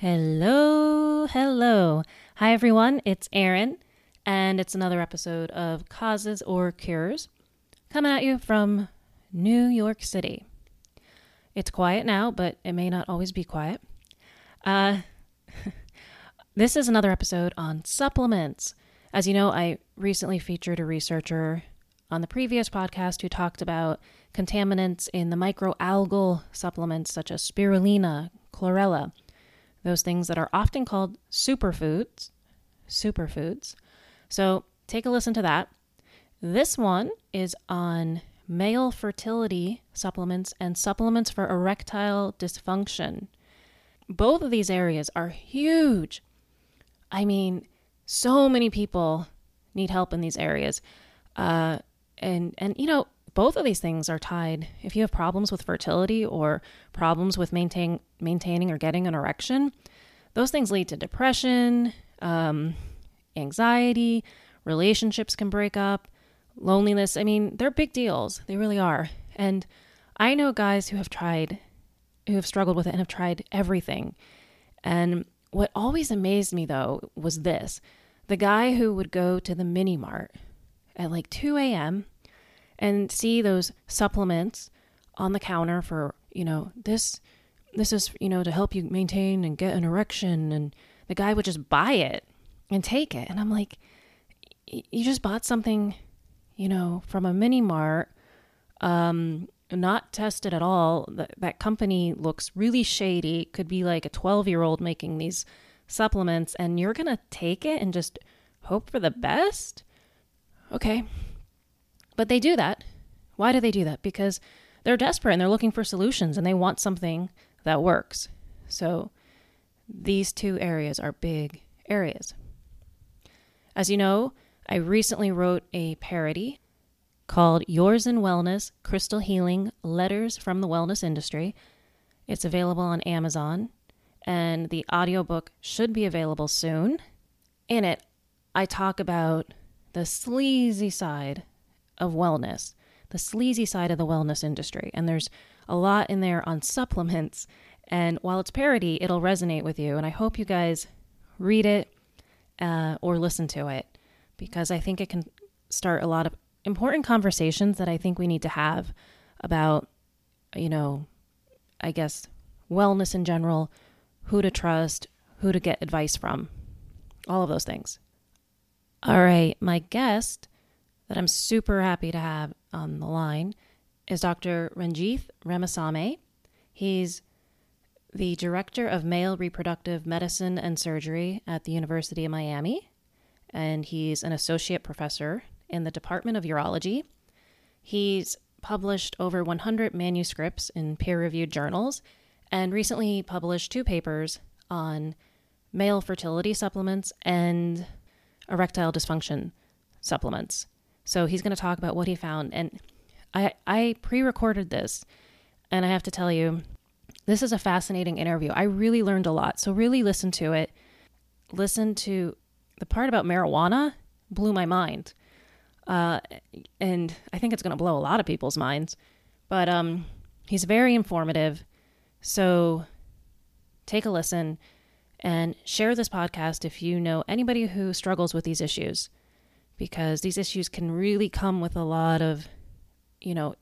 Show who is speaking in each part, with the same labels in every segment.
Speaker 1: Hello, hello. Hi, everyone. It's Erin, and it's another episode of Causes or Cures coming at you from New York City. It's quiet now, but it may not always be quiet. Uh, this is another episode on supplements. As you know, I recently featured a researcher on the previous podcast who talked about contaminants in the microalgal supplements such as spirulina, chlorella those things that are often called superfoods. Superfoods. So take a listen to that. This one is on male fertility supplements and supplements for erectile dysfunction. Both of these areas are huge. I mean, so many people need help in these areas. Uh, and and you know, both of these things are tied. If you have problems with fertility or problems with maintain, maintaining or getting an erection, those things lead to depression, um, anxiety, relationships can break up, loneliness. I mean, they're big deals. They really are. And I know guys who have tried, who have struggled with it and have tried everything. And what always amazed me though was this the guy who would go to the mini mart at like 2 a.m and see those supplements on the counter for, you know, this this is, you know, to help you maintain and get an erection and the guy would just buy it and take it. And I'm like, you just bought something, you know, from a mini mart, um, not tested at all. That, that company looks really shady. Could be like a 12 year old making these supplements, and you're going to take it and just hope for the best? Okay, but they do that. Why do they do that? Because they're desperate and they're looking for solutions and they want something that works. So these two areas are big areas. As you know, I recently wrote a parody called Yours in Wellness Crystal Healing Letters from the Wellness Industry. It's available on Amazon, and the audiobook should be available soon. In it, I talk about the sleazy side of wellness, the sleazy side of the wellness industry. And there's a lot in there on supplements. And while it's parody, it'll resonate with you. And I hope you guys read it uh, or listen to it because I think it can start a lot of important conversations that I think we need to have about, you know, I guess wellness in general, who to trust, who to get advice from, all of those things. All right, my guest that I'm super happy to have on the line is Dr. Ranjith Ramasamy. He's the director of male reproductive medicine and surgery at the University of Miami, and he's an associate professor in the Department of Urology. He's published over 100 manuscripts in peer reviewed journals and recently published two papers on male fertility supplements and erectile dysfunction supplements. So he's going to talk about what he found. And I, I pre recorded this, and I have to tell you, this is a fascinating interview. I really learned a lot. So really listen to it. Listen to the part about marijuana, blew my mind. Uh, and I think it's going to blow a lot of people's minds. But um, he's very informative. So take a listen and share this podcast if you know anybody who struggles with these issues because these issues can really come with a lot of, you know,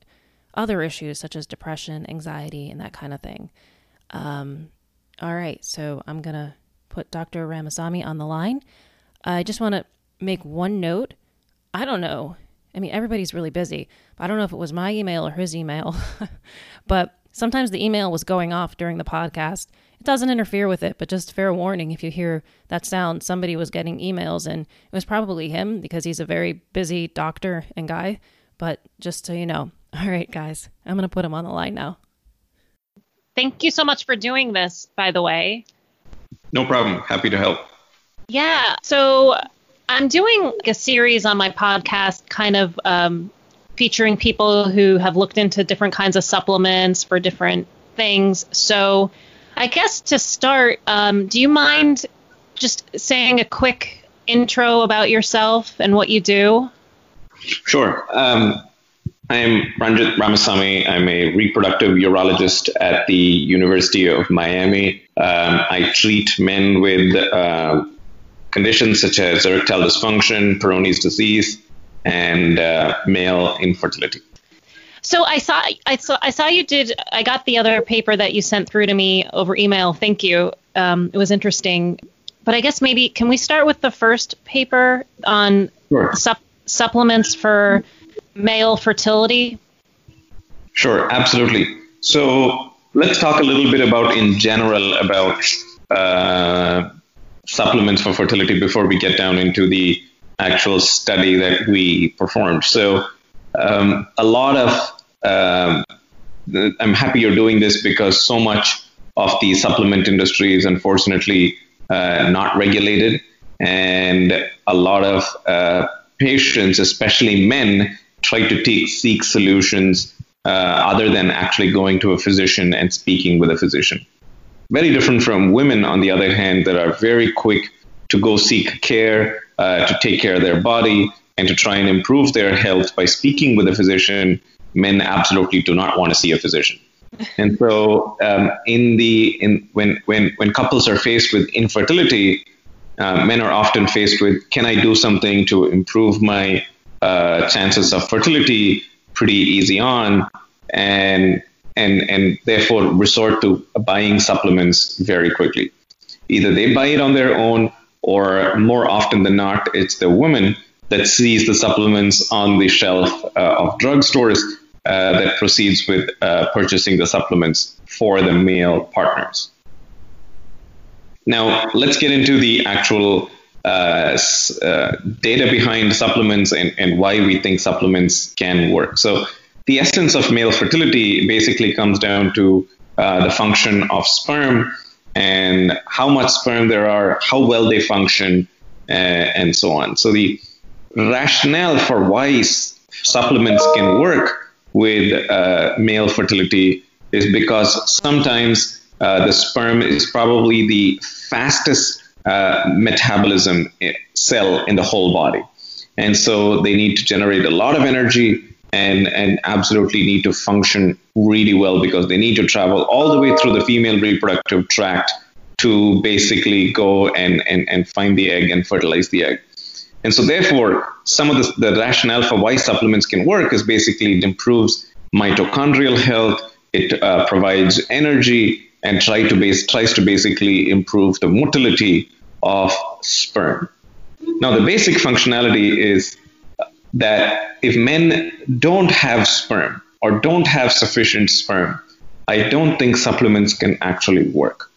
Speaker 1: other issues such as depression, anxiety, and that kind of thing. Um, all right, so I'm going to put Dr. Ramasamy on the line. I just want to make one note. I don't know. I mean, everybody's really busy. I don't know if it was my email or his email, but sometimes the email was going off during the podcast it doesn't interfere with it, but just fair warning if you hear that sound, somebody was getting emails and it was probably him because he's a very busy doctor and guy. But just so you know. All right, guys, I'm going to put him on the line now.
Speaker 2: Thank you so much for doing this, by the way.
Speaker 3: No problem. Happy to help.
Speaker 2: Yeah. So I'm doing a series on my podcast, kind of um, featuring people who have looked into different kinds of supplements for different things. So I guess to start, um, do you mind just saying a quick intro about yourself and what you do?
Speaker 3: Sure. Um, I'm Ranjith Ramasamy. I'm a reproductive urologist at the University of Miami. Um, I treat men with uh, conditions such as erectile dysfunction, Peyronie's disease, and uh, male infertility.
Speaker 2: So I saw I saw I saw you did I got the other paper that you sent through to me over email. Thank you. Um, it was interesting. But I guess maybe can we start with the first paper on
Speaker 3: Sure.
Speaker 2: sup- supplements for male fertility?
Speaker 3: Sure, absolutely. So let's talk a little bit about, in general, about uh, supplements for fertility before we get down into the actual study that we performed. So um, a lot of um, I'm happy you're doing this because so much of the supplement industry is unfortunately uh, not regulated, and a lot of uh, patients, especially men, try to take, seek solutions uh, other than actually going to a physician and speaking with a physician. Very different from women, on the other hand, that are very quick to go seek care, uh, to take care of their body, and to try and improve their health by speaking with a physician. Men absolutely do not want to see a physician. And so, um, in the in when when when couples are faced with infertility, uh, men are often faced with, can I do something to improve my uh, chances of fertility pretty easy on, and and and therefore resort to buying supplements very quickly. Either they buy it on their own, or more often than not, it's the woman that sees the supplements on the shelf uh, of drugstores uh, that proceeds with uh, purchasing the supplements for the male partners. Now, let's get into the actual uh, uh, data behind supplements and, and why we think supplements can work. So, the essence of male fertility basically comes down to uh, the function of sperm and how much sperm there are, how well they function, and so on. So, the rationale for why supplements can work with uh, male fertility is because sometimes uh, the sperm is probably the fastest uh, metabolism cell in the whole body. And so they need to generate a lot of energy and, and absolutely need to function really well because they need to travel all the way through the female reproductive tract to basically go and, and, and find the egg and fertilize the egg. And so, therefore, some of the, the rationale for why supplements can work is basically it improves mitochondrial health, it uh, provides energy, and try to base, tries to basically improve the motility of sperm. Now, the basic functionality is that if men don't have sperm or don't have sufficient sperm, I don't think supplements can actually work.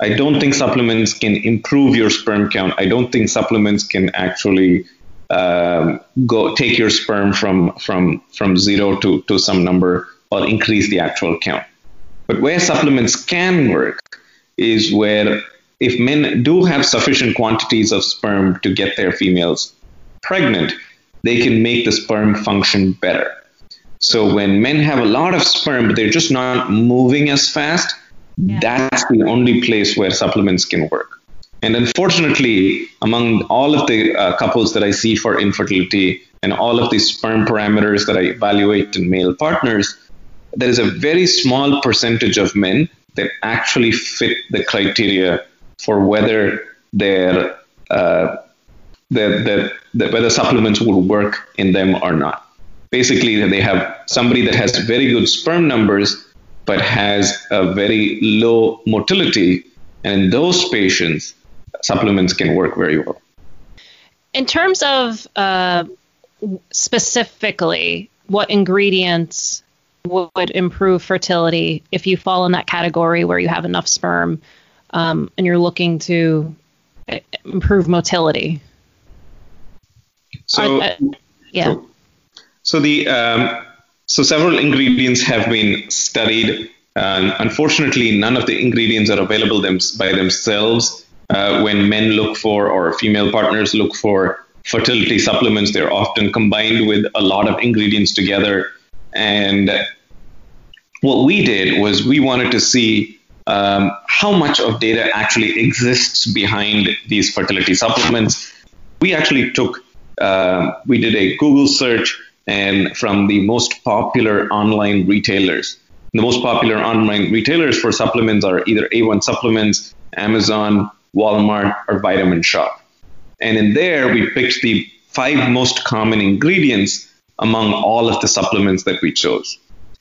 Speaker 3: I don't think supplements can improve your sperm count. I don't think supplements can actually um, go take your sperm from from from zero to to some number or increase the actual count. But where supplements can work is where if men do have sufficient quantities of sperm to get their females pregnant, they can make the sperm function better. So when men have a lot of sperm, but they're just not moving as fast, that's the only place where supplements can work. And unfortunately, among all of the uh, couples that I see for infertility and all of the sperm parameters that I evaluate in male partners, there is a very small percentage of men that actually fit the criteria for whether their uh, the, the, the, whether supplements will work in them or not. Basically, they have somebody that has very good sperm numbers but has a very low motility, and in those patients, supplements can work very well.
Speaker 2: In terms of uh, specifically what ingredients would improve fertility if you fall in that category where you have enough sperm um, and you're looking to uh, improve motility.
Speaker 3: So,
Speaker 2: uh, yeah.
Speaker 3: so, so the um, so several ingredients have been studied. Unfortunately, none of the ingredients are available them, by themselves. Uh, when men look for or female partners look for fertility supplements, they're often combined with a lot of ingredients together. And what we did was we wanted to see um, how much of data actually exists behind these fertility supplements. We actually took, uh, we did a Google search and from the most popular online retailers. The most popular online retailers for supplements are either A1 Supplements, Amazon, Walmart, or Vitamin Shoppe. And in there, we picked the five most common ingredients among all of the supplements that we chose.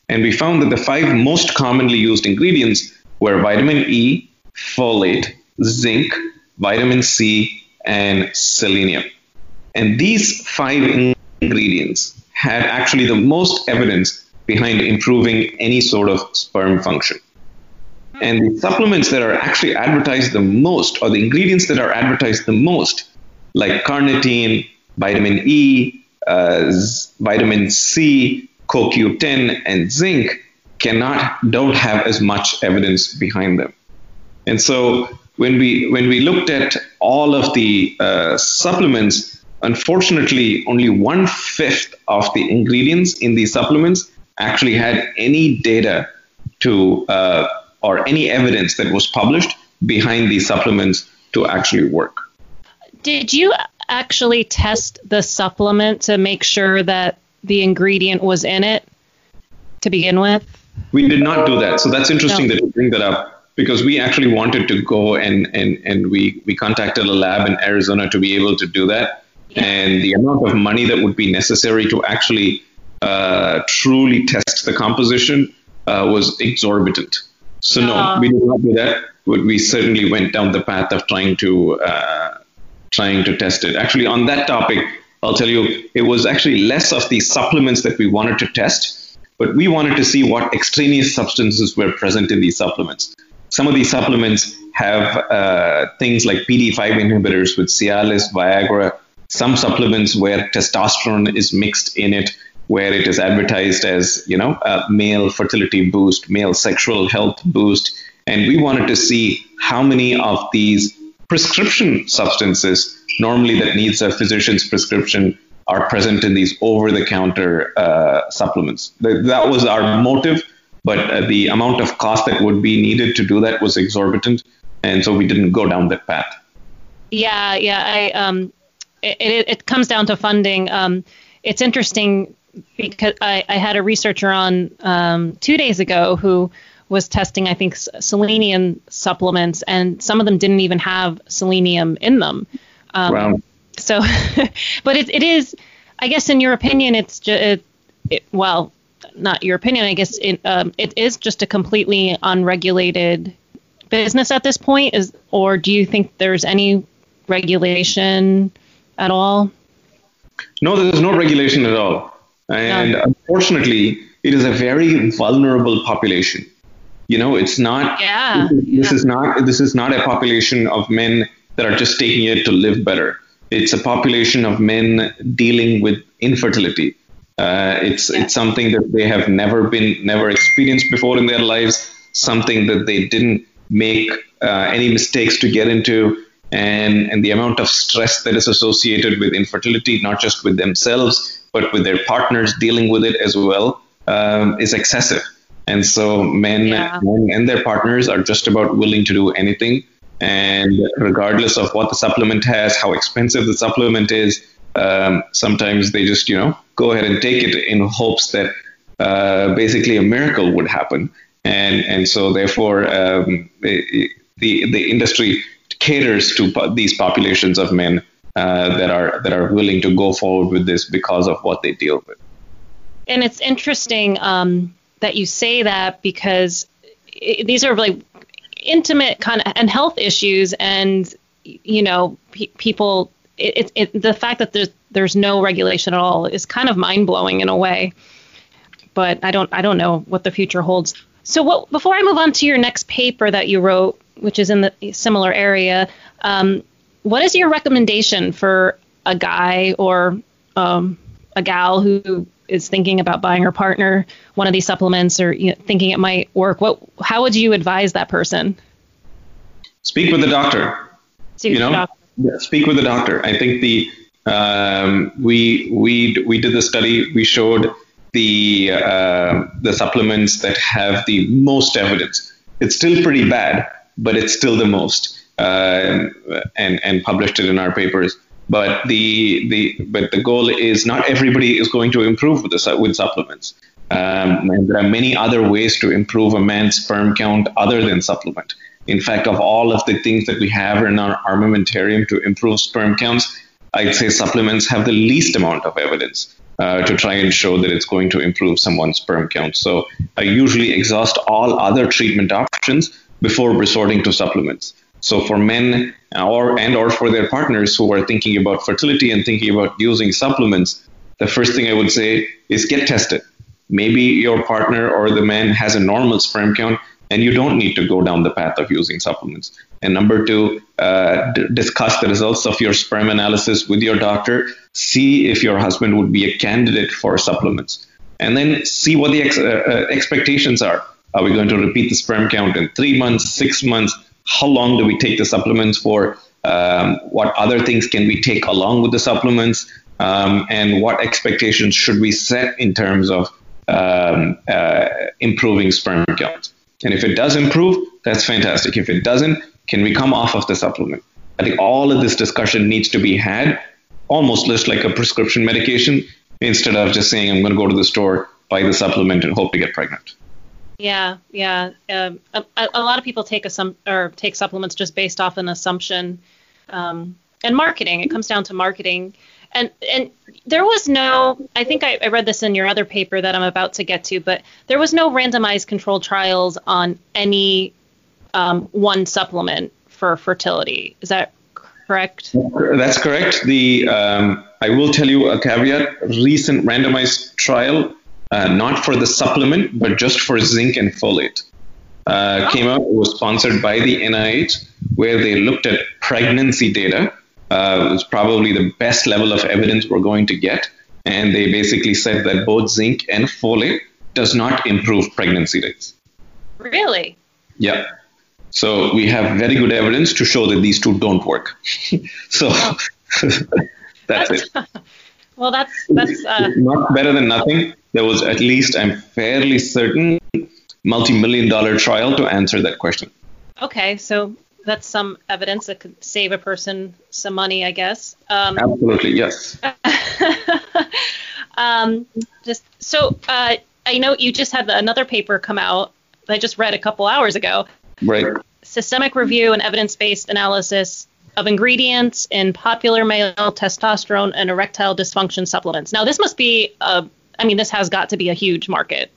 Speaker 3: And we found that the five most commonly used ingredients were vitamin E, folate, zinc, vitamin C, and selenium. And these five ingredients had actually the most evidence behind improving any sort of sperm function. And the supplements that are actually advertised the most, or the ingredients that are advertised the most, like carnitine, vitamin E, uh, vitamin C, CoQ10, and zinc, cannot don't have as much evidence behind them. And so when we when we looked at all of the uh, supplements, unfortunately, only one fifth of the ingredients in these supplements actually had any data to uh, or any evidence that was published behind these supplements to actually work.
Speaker 2: Did you actually test the supplement to make sure that the ingredient was in it to begin with?
Speaker 3: We did not do that. So that's interesting no. that you bring that up because we actually wanted to go and, and, and we, we contacted a lab in Arizona to be able to do that. And the amount of money that would be necessary to actually uh, truly test the composition uh, was exorbitant. So no, uh, we did not do that. But we certainly went down the path of trying to uh, trying to test it. Actually, on that topic, I'll tell you, it was actually less of the supplements that we wanted to test, but we wanted to see what extraneous substances were present in these supplements. Some of these supplements have uh, things like PD5 inhibitors with Cialis, Viagra, some supplements where testosterone is mixed in it, where it is advertised as, you know, a male fertility boost, male sexual health boost. And we wanted to see how many of these prescription substances, normally that needs a physician's prescription, are present in these over-the-counter uh, supplements. That was our motive, but uh, the amount of cost that would be needed to do that was exorbitant, and so we didn't go down that path.
Speaker 2: Yeah, yeah, I um, it, it, it comes down to funding. Um, it's interesting because I, I had a researcher on um, two days ago who was testing, I think, selenium supplements, and some of them didn't even have selenium in them. Um, wow. So, but it, it is, I guess, in your opinion, it's just, it, it, well, not your opinion, I guess, it, um, it is just a completely unregulated business at this point, is, or do you think there's any regulation at all?
Speaker 3: No, there's no regulation at all. And no. unfortunately, it is a very vulnerable population. You know, it's not.
Speaker 2: Yeah.
Speaker 3: This, yeah. is not. This is not a population of men that are just taking it to live better. It's a population of men dealing with infertility. Uh, it's yeah. it's something that they have never been never experienced before in their lives. Something that they didn't make uh, any mistakes to get into, and and the amount of stress that is associated with infertility, not just with themselves but with their partners dealing with it as well, um, is excessive. And so men, yeah. men and their partners are just about willing to do anything. And regardless of what the supplement has, how expensive the supplement is, um, sometimes they just, you know, go ahead and take it in hopes that uh, basically a miracle would happen. And, and so therefore, um, the, the industry caters to these populations of men uh, that are that are willing to go forward with this because of what they deal with.
Speaker 2: And it's interesting um, that you say that because it, these are really intimate kind of and health issues, and you know, pe- people. It, it, the fact that there's there's no regulation at all is kind of mind blowing in a way. But I don't I don't know what the future holds. So what, before I move on to your next paper that you wrote, which is in the similar area, um, what is your recommendation for a guy or um, a gal who is thinking about buying her partner one of these supplements or you know, thinking it might work, what how would you advise that person?
Speaker 3: Speak with the doctor. Speak you know, doctor. speak with the doctor. I think the um, we we we did the study. We showed the uh, the supplements that have the most evidence. It's still pretty bad, but it's still the most, uh, and and published it in our papers. But the the but the goal is not everybody is going to improve with the, with supplements. Um, and there are many other ways to improve a man's sperm count other than supplement. In fact, of all of the things that we have in our armamentarium to improve sperm counts, I'd say supplements have the least amount of evidence uh, to try and show that it's going to improve someone's sperm count. So I usually exhaust all other treatment options before resorting to supplements. So for men or and or for their partners who are thinking about fertility and thinking about using supplements, the first thing I would say is get tested. Maybe your partner or the man has a normal sperm count and you don't need to go down the path of using supplements. And number two, uh, d- discuss the results of your sperm analysis with your doctor. See if your husband would be a candidate for supplements. And then see what the ex- uh, uh, expectations are. Are we going to repeat the sperm count in three months, six months? How long do we take the supplements for? Um, what other things can we take along with the supplements? Um, and what expectations should we set in terms of um, uh, improving sperm count? And if it does improve, that's fantastic. If it doesn't, can we come off of the supplement? I think all of this discussion needs to be had almost just like a prescription medication instead of just saying, I'm going to go to the store, buy the supplement, and hope to get pregnant.
Speaker 2: Yeah, yeah. Um, a, a, lot of people take some or take supplements just based off an assumption, um, and marketing. It comes down to marketing, and and there was no. I think I, I read this in your other paper that I'm about to get to, but there was no randomized controlled trials on any um, one supplement for fertility. Is that correct?
Speaker 3: That's correct. The um, I will tell you a caveat. Recent randomized trial, uh, not for the supplement, but just for zinc and folate, uh, oh. came out. It was sponsored by the NIH, where they looked at pregnancy data. Uh, it was probably the best level of evidence we're going to get, and they basically said that both zinc and folate does not improve pregnancy rates.
Speaker 2: Really?
Speaker 3: Yeah. So we have very good evidence to show that these two don't work. so that's, it.
Speaker 2: Well, that's that's uh,
Speaker 3: not better than nothing. There was at least, I'm fairly certain, multi-million dollar trial to answer that question.
Speaker 2: Okay, so that's some evidence that could save a person some money, I guess. Um,
Speaker 3: Absolutely, yes.
Speaker 2: um, just so uh, I know you just had another paper come out. That I just read a couple hours ago
Speaker 3: Right.
Speaker 2: Systemic review and evidence based analysis of ingredients in popular male testosterone and erectile dysfunction supplements. Now, this must be a, I mean, this has got to be a huge market.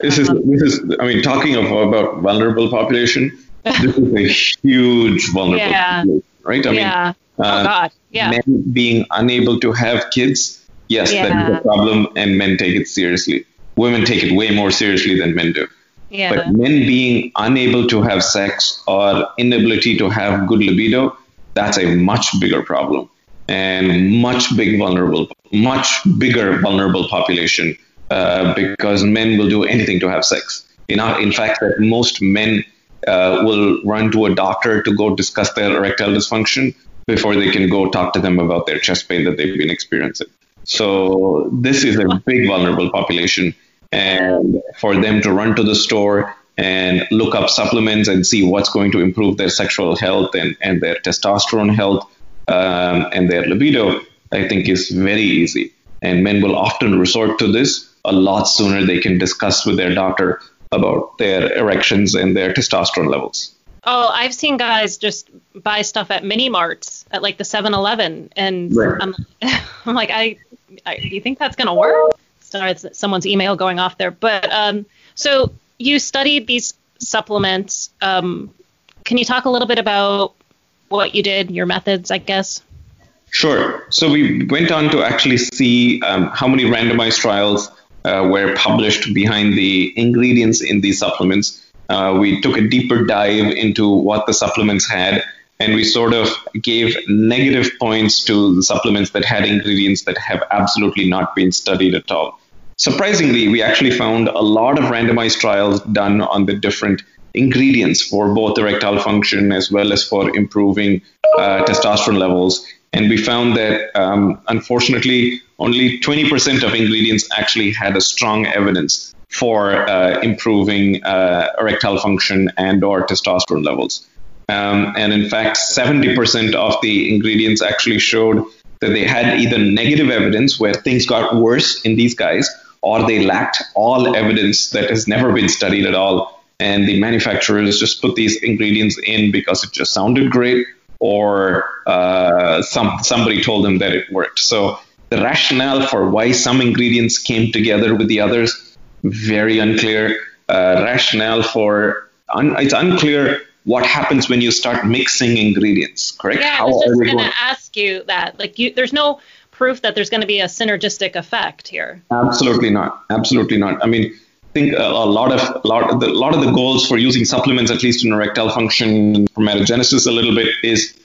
Speaker 3: This is, this is, I mean, talking of, about vulnerable population, this is a huge vulnerable
Speaker 2: yeah.
Speaker 3: population, right?
Speaker 2: I yeah. mean, oh, uh, God. Yeah.
Speaker 3: Men being unable to have kids, yes, yeah. that is a problem, and men take it seriously. Women take it way more seriously than men do.
Speaker 2: Yeah.
Speaker 3: But men being unable to have sex or inability to have good libido, that's a much bigger problem and much big vulnerable, much bigger vulnerable population uh, because men will do anything to have sex. Know, in fact, that most men uh, will run to a doctor to go discuss their erectile dysfunction before they can go talk to them about their chest pain that they've been experiencing. So this is a big vulnerable population and for them to run to the store and look up supplements and see what's going to improve their sexual health and, and their testosterone health um, and their libido, I think is very easy. And men will often resort to this a lot sooner they can discuss with their doctor about their erections and their testosterone levels.
Speaker 2: Oh, I've seen guys just buy stuff at mini marts at like the 7-Eleven, and right. I'm, I'm like, I, I, do you think that's gonna work? sorry, someone's email going off there. But um, so you studied these supplements. Um, can you talk a little bit about what you did, your methods, I guess?
Speaker 3: Sure. So we went on to actually see um, how many randomized trials uh, were published behind the ingredients in these supplements. Uh, we took a deeper dive into what the supplements had, and we sort of gave negative points to the supplements that had ingredients that have absolutely not been studied at all. Surprisingly, we actually found a lot of randomized trials done on the different ingredients for both erectile function as well as for improving uh, testosterone levels. And we found that um, unfortunately, only 20% of ingredients actually had a strong evidence for uh, improving uh, erectile function and or testosterone levels. Um, and in fact, 70% of the ingredients actually showed that they had either negative evidence where things got worse in these guys, or they lacked all evidence that has never been studied at all. And the manufacturers just put these ingredients in because it just sounded great, or uh, some somebody told them that it worked. So the rationale for why some ingredients came together with the others very unclear. Uh, rationale for un- it's unclear what happens when you start mixing ingredients, correct?
Speaker 2: Yeah,
Speaker 3: How
Speaker 2: I was just going to ask you that. Like, you, there's no proof that there's going to be a synergistic effect here.
Speaker 3: Absolutely not. Absolutely not. I mean, think a, a lot of a lot of the, a lot of the goals for using supplements, at least in erectile function for metagenesis, a little bit is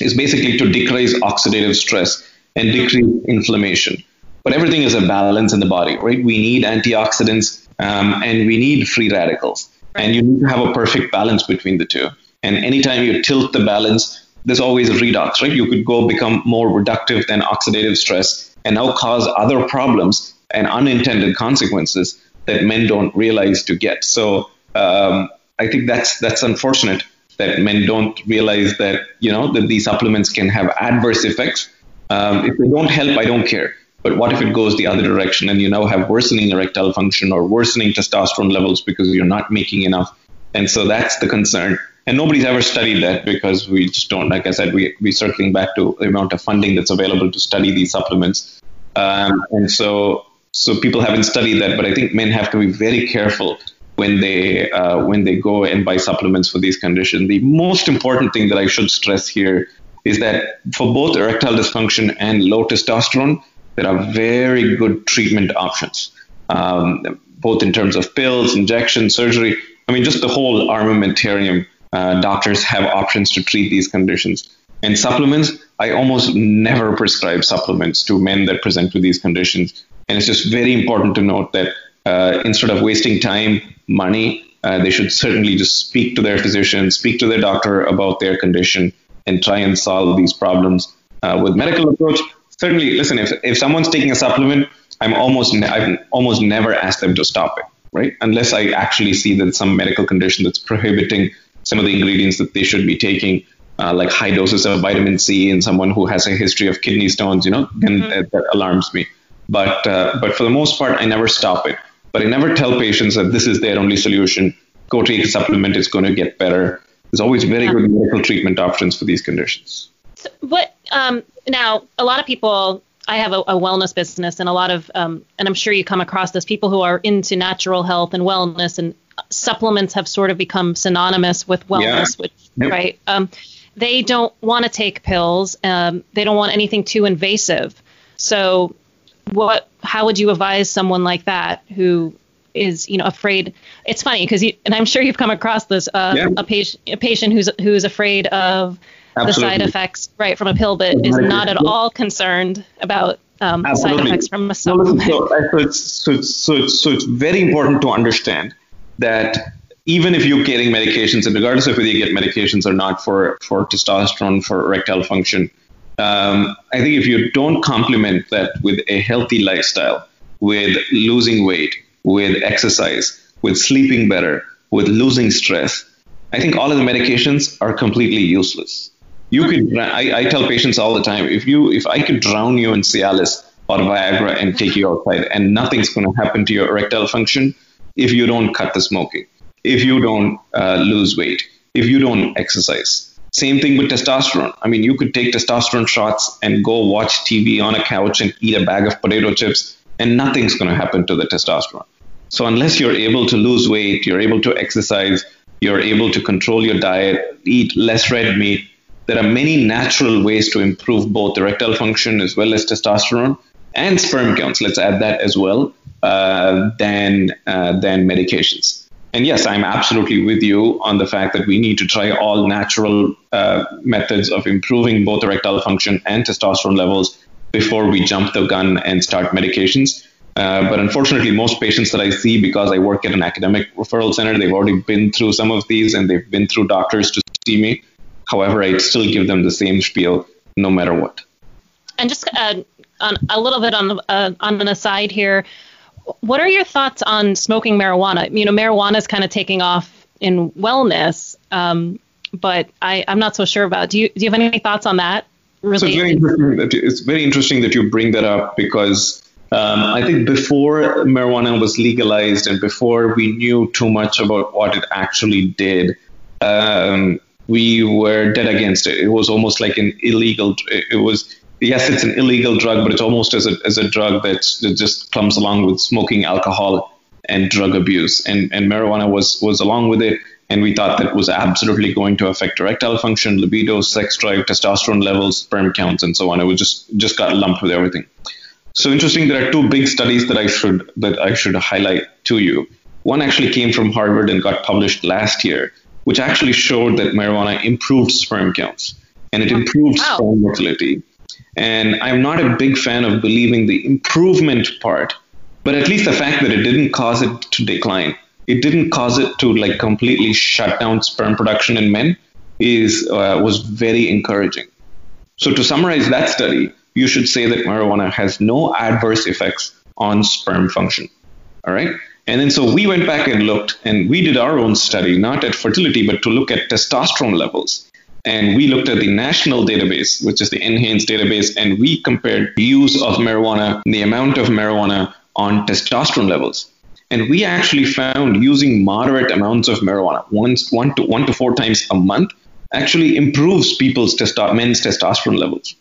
Speaker 3: is basically to decrease oxidative stress and decrease inflammation. But everything is a balance in the body, right? We need antioxidants um, and we need free radicals, and you need to have a perfect balance between the two. And anytime you tilt the balance, there's always a redox, right? You could go become more reductive than oxidative stress and now cause other problems and unintended consequences that men don't realize to get. So um, I think that's that's unfortunate that men don't realize that you know that these supplements can have adverse effects. Um, if they don't help, I don't care. But what if it goes the other direction and you now have worsening erectile function or worsening testosterone levels because you're not making enough? And so that's the concern. And nobody's ever studied that because we just don't, like I said, we, we're circling back to the amount of funding that's available to study these supplements. Um, and so, so people haven't studied that, but I think men have to be very careful when they uh, when they go and buy supplements for these conditions. The most important thing that I should stress here is that for both erectile dysfunction and low testosterone, there are very good treatment options, um, both in terms of pills, injection, surgery. I mean, just the whole armamentarium. Uh, doctors have options to treat these conditions. And supplements, I almost never prescribe supplements to men that present with these conditions. And it's just very important to note that uh, instead of wasting time, money, uh, they should certainly just speak to their physician, speak to their doctor about their condition, and try and solve these problems uh, with medical approach. Certainly, listen, if, if someone's taking a supplement, I'm almost ne- I've almost never asked them to stop it, right? Unless I actually see that some medical condition that's prohibiting some of the ingredients that they should be taking, uh, like high doses of vitamin C in someone who has a history of kidney stones, you know, then
Speaker 2: Mm-hmm.
Speaker 3: that, that alarms me. But uh, but for the most part, I never stop it. But I never tell patients that this is their only solution. Go take a supplement; it's going to get better. There's always very
Speaker 2: Yeah.
Speaker 3: good medical treatment options for these conditions.
Speaker 2: So what um, now? A lot of people. I have a, a wellness business, and a lot of, um, and I'm sure you come across this. People who are into natural health and wellness, and supplements have sort of become synonymous with wellness, which
Speaker 3: Yep.
Speaker 2: right? Um, they don't want to take pills. Um, they don't want anything too invasive. So, what? How would you advise someone like that who is, you know, afraid? It's funny because, and I'm sure you've come across this. Uh,
Speaker 3: Yeah.
Speaker 2: A patient, a patient who's who's afraid of the side effects right from a pill, but is not at all concerned about um, side effects from a
Speaker 3: No,
Speaker 2: supplement.
Speaker 3: listen, so, so, it's, so, it's, so, it's, so it's very important to understand that even if you're getting medications, and regardless of whether you get medications or not for, for testosterone, for erectile function, um, I think if you don't complement that with a healthy lifestyle, with losing weight, with exercise, with sleeping better, with losing stress, I think all of the medications are completely useless. You could, I, I tell patients all the time, if you, if I could drown you in Cialis or Viagra and take you outside, and nothing's going to happen to your erectile function if you don't cut the smoking, if you don't uh, lose weight, if you don't exercise. Same thing with testosterone. I mean, you could take testosterone shots and go watch TV on a couch and eat a bag of potato chips, and nothing's going to happen to the testosterone. So unless you're able to lose weight, you're able to exercise, you're able to control your diet, eat less red meat, there are many natural ways to improve both erectile function as well as testosterone and sperm counts. Let's add that as well. Uh, than uh, than medications. And yes, I'm absolutely with you on the fact that we need to try all natural uh, methods of improving both erectile function and testosterone levels before we jump the gun and start medications. Uh, but unfortunately, most patients that I see, because I work at an academic referral center, they've already been through some of these and they've been through doctors to see me. However, I still give them the same spiel no matter what.
Speaker 2: And just uh, on a little bit on uh, on an aside here, what are your thoughts on smoking marijuana? You know, marijuana is kind of taking off in wellness. Um, but I, I'm not so sure about. Do you do you have any thoughts on that?
Speaker 3: So it's very, interesting that you, it's very interesting that you bring that up because um, I think before marijuana was legalized and before we knew too much about what it actually did, um, we were dead against it. It was almost like an illegal. It was yes, it's an illegal drug, but it's almost as a as a drug that just comes along with smoking, alcohol, and drug abuse. And and marijuana was was along with it. And we thought that was absolutely going to affect erectile function, libido, sex drive, testosterone levels, sperm counts, and so on. It was just just got lumped with everything. So interesting. There are two big studies that I should that I should highlight to you. One actually came from Harvard and got published last year, which actually showed that marijuana improved sperm counts and it hmm. improved wow. sperm motility. And I'm not a big fan of believing the improvement part, but at least the fact that it didn't cause it to decline, it didn't cause it to like completely shut down sperm production in men, is uh, was very encouraging. So to summarize that study, you should say that marijuana has no adverse effects on sperm function. All right. And then so we went back and looked, and we did our own study, not at fertility, but to look at testosterone levels. And we looked at the national database, which is the NHANES database, and we compared use of marijuana, the amount of marijuana on testosterone levels. And we actually found using moderate amounts of marijuana, once, one to one to four times a month, actually improves people's testo- men's testosterone levels.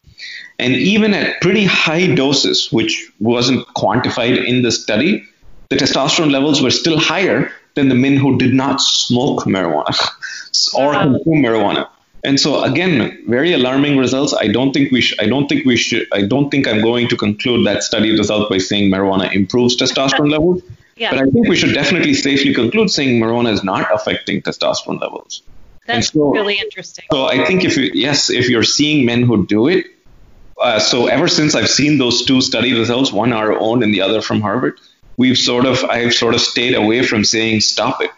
Speaker 3: And even at pretty high doses, which wasn't quantified in the study, the testosterone levels were still higher than the men who did not smoke marijuana or consume marijuana. And so again, very alarming results. I don't think we should. I don't think we should. I don't think I'm going to conclude that study result by saying marijuana improves testosterone levels. Yeah. But I think we should definitely safely conclude saying marijuana is not affecting testosterone levels.
Speaker 2: That's so, really interesting.
Speaker 3: So I think if you, yes, if you're seeing men who do it, uh, so ever since I've seen those two study results, one our own and the other from Harvard, we've sort of I've sort of stayed away from saying stop it.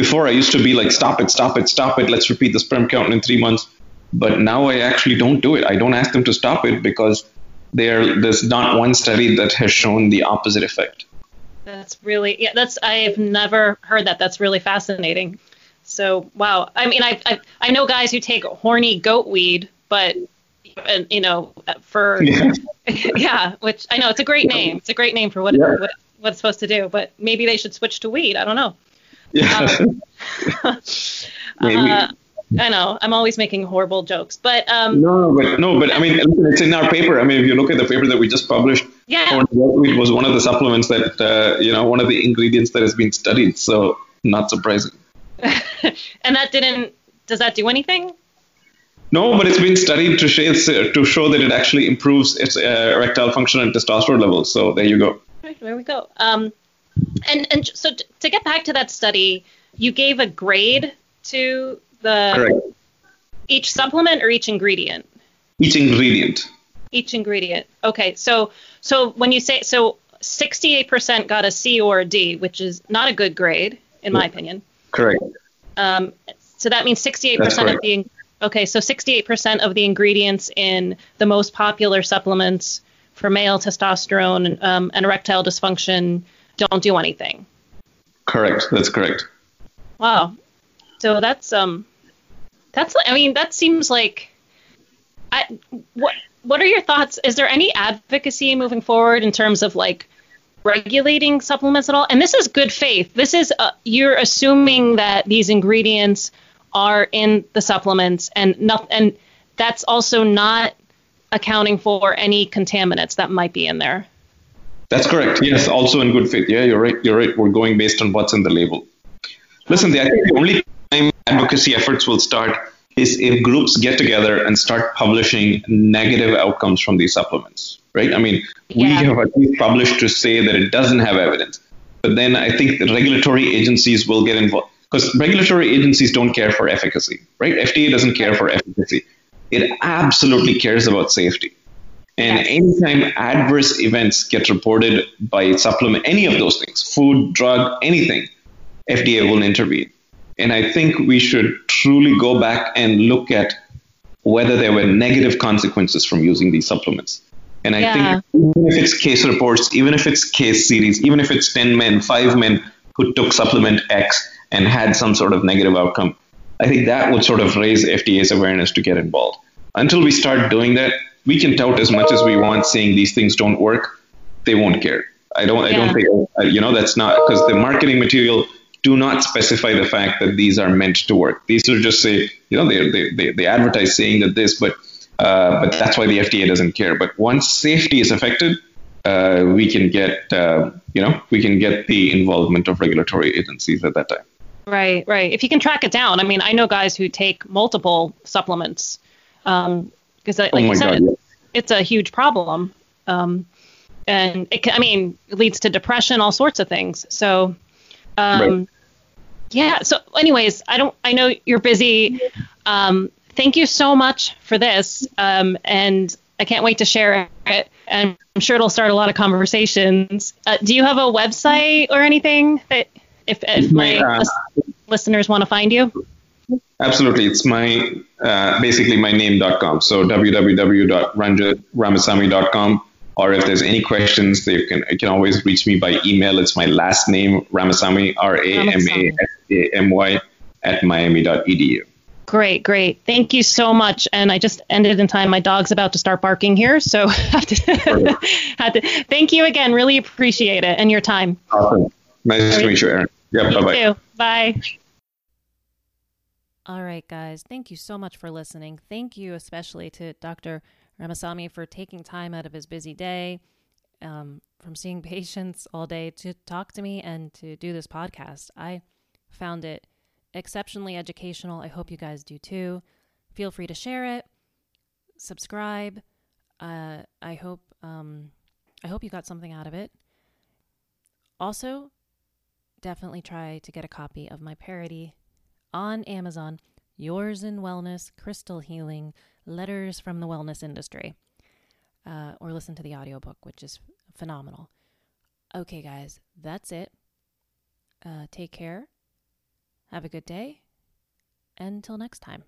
Speaker 3: Before I used to be like stop it, stop it, stop it. Let's repeat the sperm count in three months. But now I actually don't do it. I don't ask them to stop it because there there's not one study that has shown the opposite effect.
Speaker 2: That's really yeah. That's I've never heard that. That's really fascinating. So wow. I mean, I I, I know guys who take horny goat weed, but and you know for yeah. yeah. which I know it's a great name. It's a great name for what, yeah. what what it's supposed to do, but maybe they should switch to weed. I don't know. Yeah. Um, uh, I know. I'm always making horrible jokes, but um,
Speaker 3: no, but no, but I mean, it's in our paper. I mean, if you look at the paper that we just published,
Speaker 2: yeah, it
Speaker 3: was one of the supplements that uh, you know one of the ingredients that has been studied. So not surprising.
Speaker 2: and that didn't. Does that do anything?
Speaker 3: No, but it's been studied to show, to show that it actually improves its uh, erectile function and testosterone levels. So there you go.
Speaker 2: Right, there we go. Um, and and so t- to get back to that study, you gave a grade to the
Speaker 3: Correct.
Speaker 2: each supplement or each ingredient.
Speaker 3: Each ingredient.
Speaker 2: Each ingredient. Okay, so so when you say so, 68% got a C or a D, which is not a good grade in my opinion.
Speaker 3: Correct.
Speaker 2: Um, so that means 68% of the Okay, so 68% of the ingredients in the most popular supplements for male testosterone um, and erectile dysfunction don't do anything.
Speaker 3: Correct. That's correct.
Speaker 2: Wow. So that's um, that's I mean that seems like, I what what are your thoughts? Is there any advocacy moving forward in terms of like regulating supplements at all? And this is good faith. This is uh, you're assuming that these ingredients are in the supplements and not, and that's also not accounting for any contaminants that might be in there.
Speaker 3: That's correct. Yes, also in good faith. Yeah, you're right. You're right. We're going based on what's in the label. Listen, I think the only time advocacy efforts will start is if groups get together and start publishing negative outcomes from these supplements, right? I mean, yeah. we have at least published to say that it doesn't have evidence. But then I think the regulatory agencies will get involved because regulatory agencies don't care for efficacy, right? FDA doesn't care for efficacy. It absolutely cares about safety. And anytime adverse events get reported by supplement, any of those things, food, drug, anything, FDA will intervene. And I think we should truly go back and look at whether there were negative consequences from using these supplements. And I yeah. think even if it's case reports, even if it's case series, even if it's 10 men, five men who took supplement X and had some sort of negative outcome, I think that would sort of raise FDA's awareness to get involved. Until we start doing that, we can tout as much as we want, saying these things don't work. They won't care. I don't. I don't think uh, you know that's not because the marketing material do not specify the fact that these are meant to work. These are just say you know they they they, they advertise saying that this, but uh, but that's why the FDA doesn't care. But once safety is affected, uh, we can get uh, you know we can get the involvement of regulatory agencies at that time.
Speaker 2: Right, right. If you can track it down, I mean, I know guys who take multiple supplements because, um, like oh you said, God, yeah. it's a huge problem. Um, and it, I mean, it leads to depression, all sorts of things. So, um, right. yeah. So, anyways, I don't. I know you're busy. Um, thank you so much for this, um, and I can't wait to share it. And I'm sure it'll start a lot of conversations. Uh, do you have a website or anything that if, if my uh, listeners want to find you?
Speaker 3: Absolutely. It's my uh, basically my name.com. So www.ranjith or if there's any questions, they can you can always reach me by email. It's my last name, Ramasamy, R A M A S A M Y, at miami.edu.
Speaker 2: Great, great. Thank you so much. And I just ended in time. My dog's about to start barking here, so have to, have to thank you again. Really appreciate it and your time.
Speaker 3: Awesome. Nice to meet you, Aaron. Yeah, bye bye.
Speaker 2: Bye.
Speaker 1: All right, guys. Thank you so much for listening. Thank you especially to Dr. Ramasamy for taking time out of his busy day, um, from seeing patients all day to talk to me and to do this podcast. I found it exceptionally educational. I hope you guys do too. Feel free to share it, subscribe. Uh, I hope um, I hope you got something out of it. Also, definitely try to get a copy of my parody on Amazon. Yours in Wellness, Crystal Healing, Letters from the Wellness Industry. Uh, or listen to the audiobook, which is phenomenal. Okay, guys, that's it. Uh, take care. Have a good day. Until next time.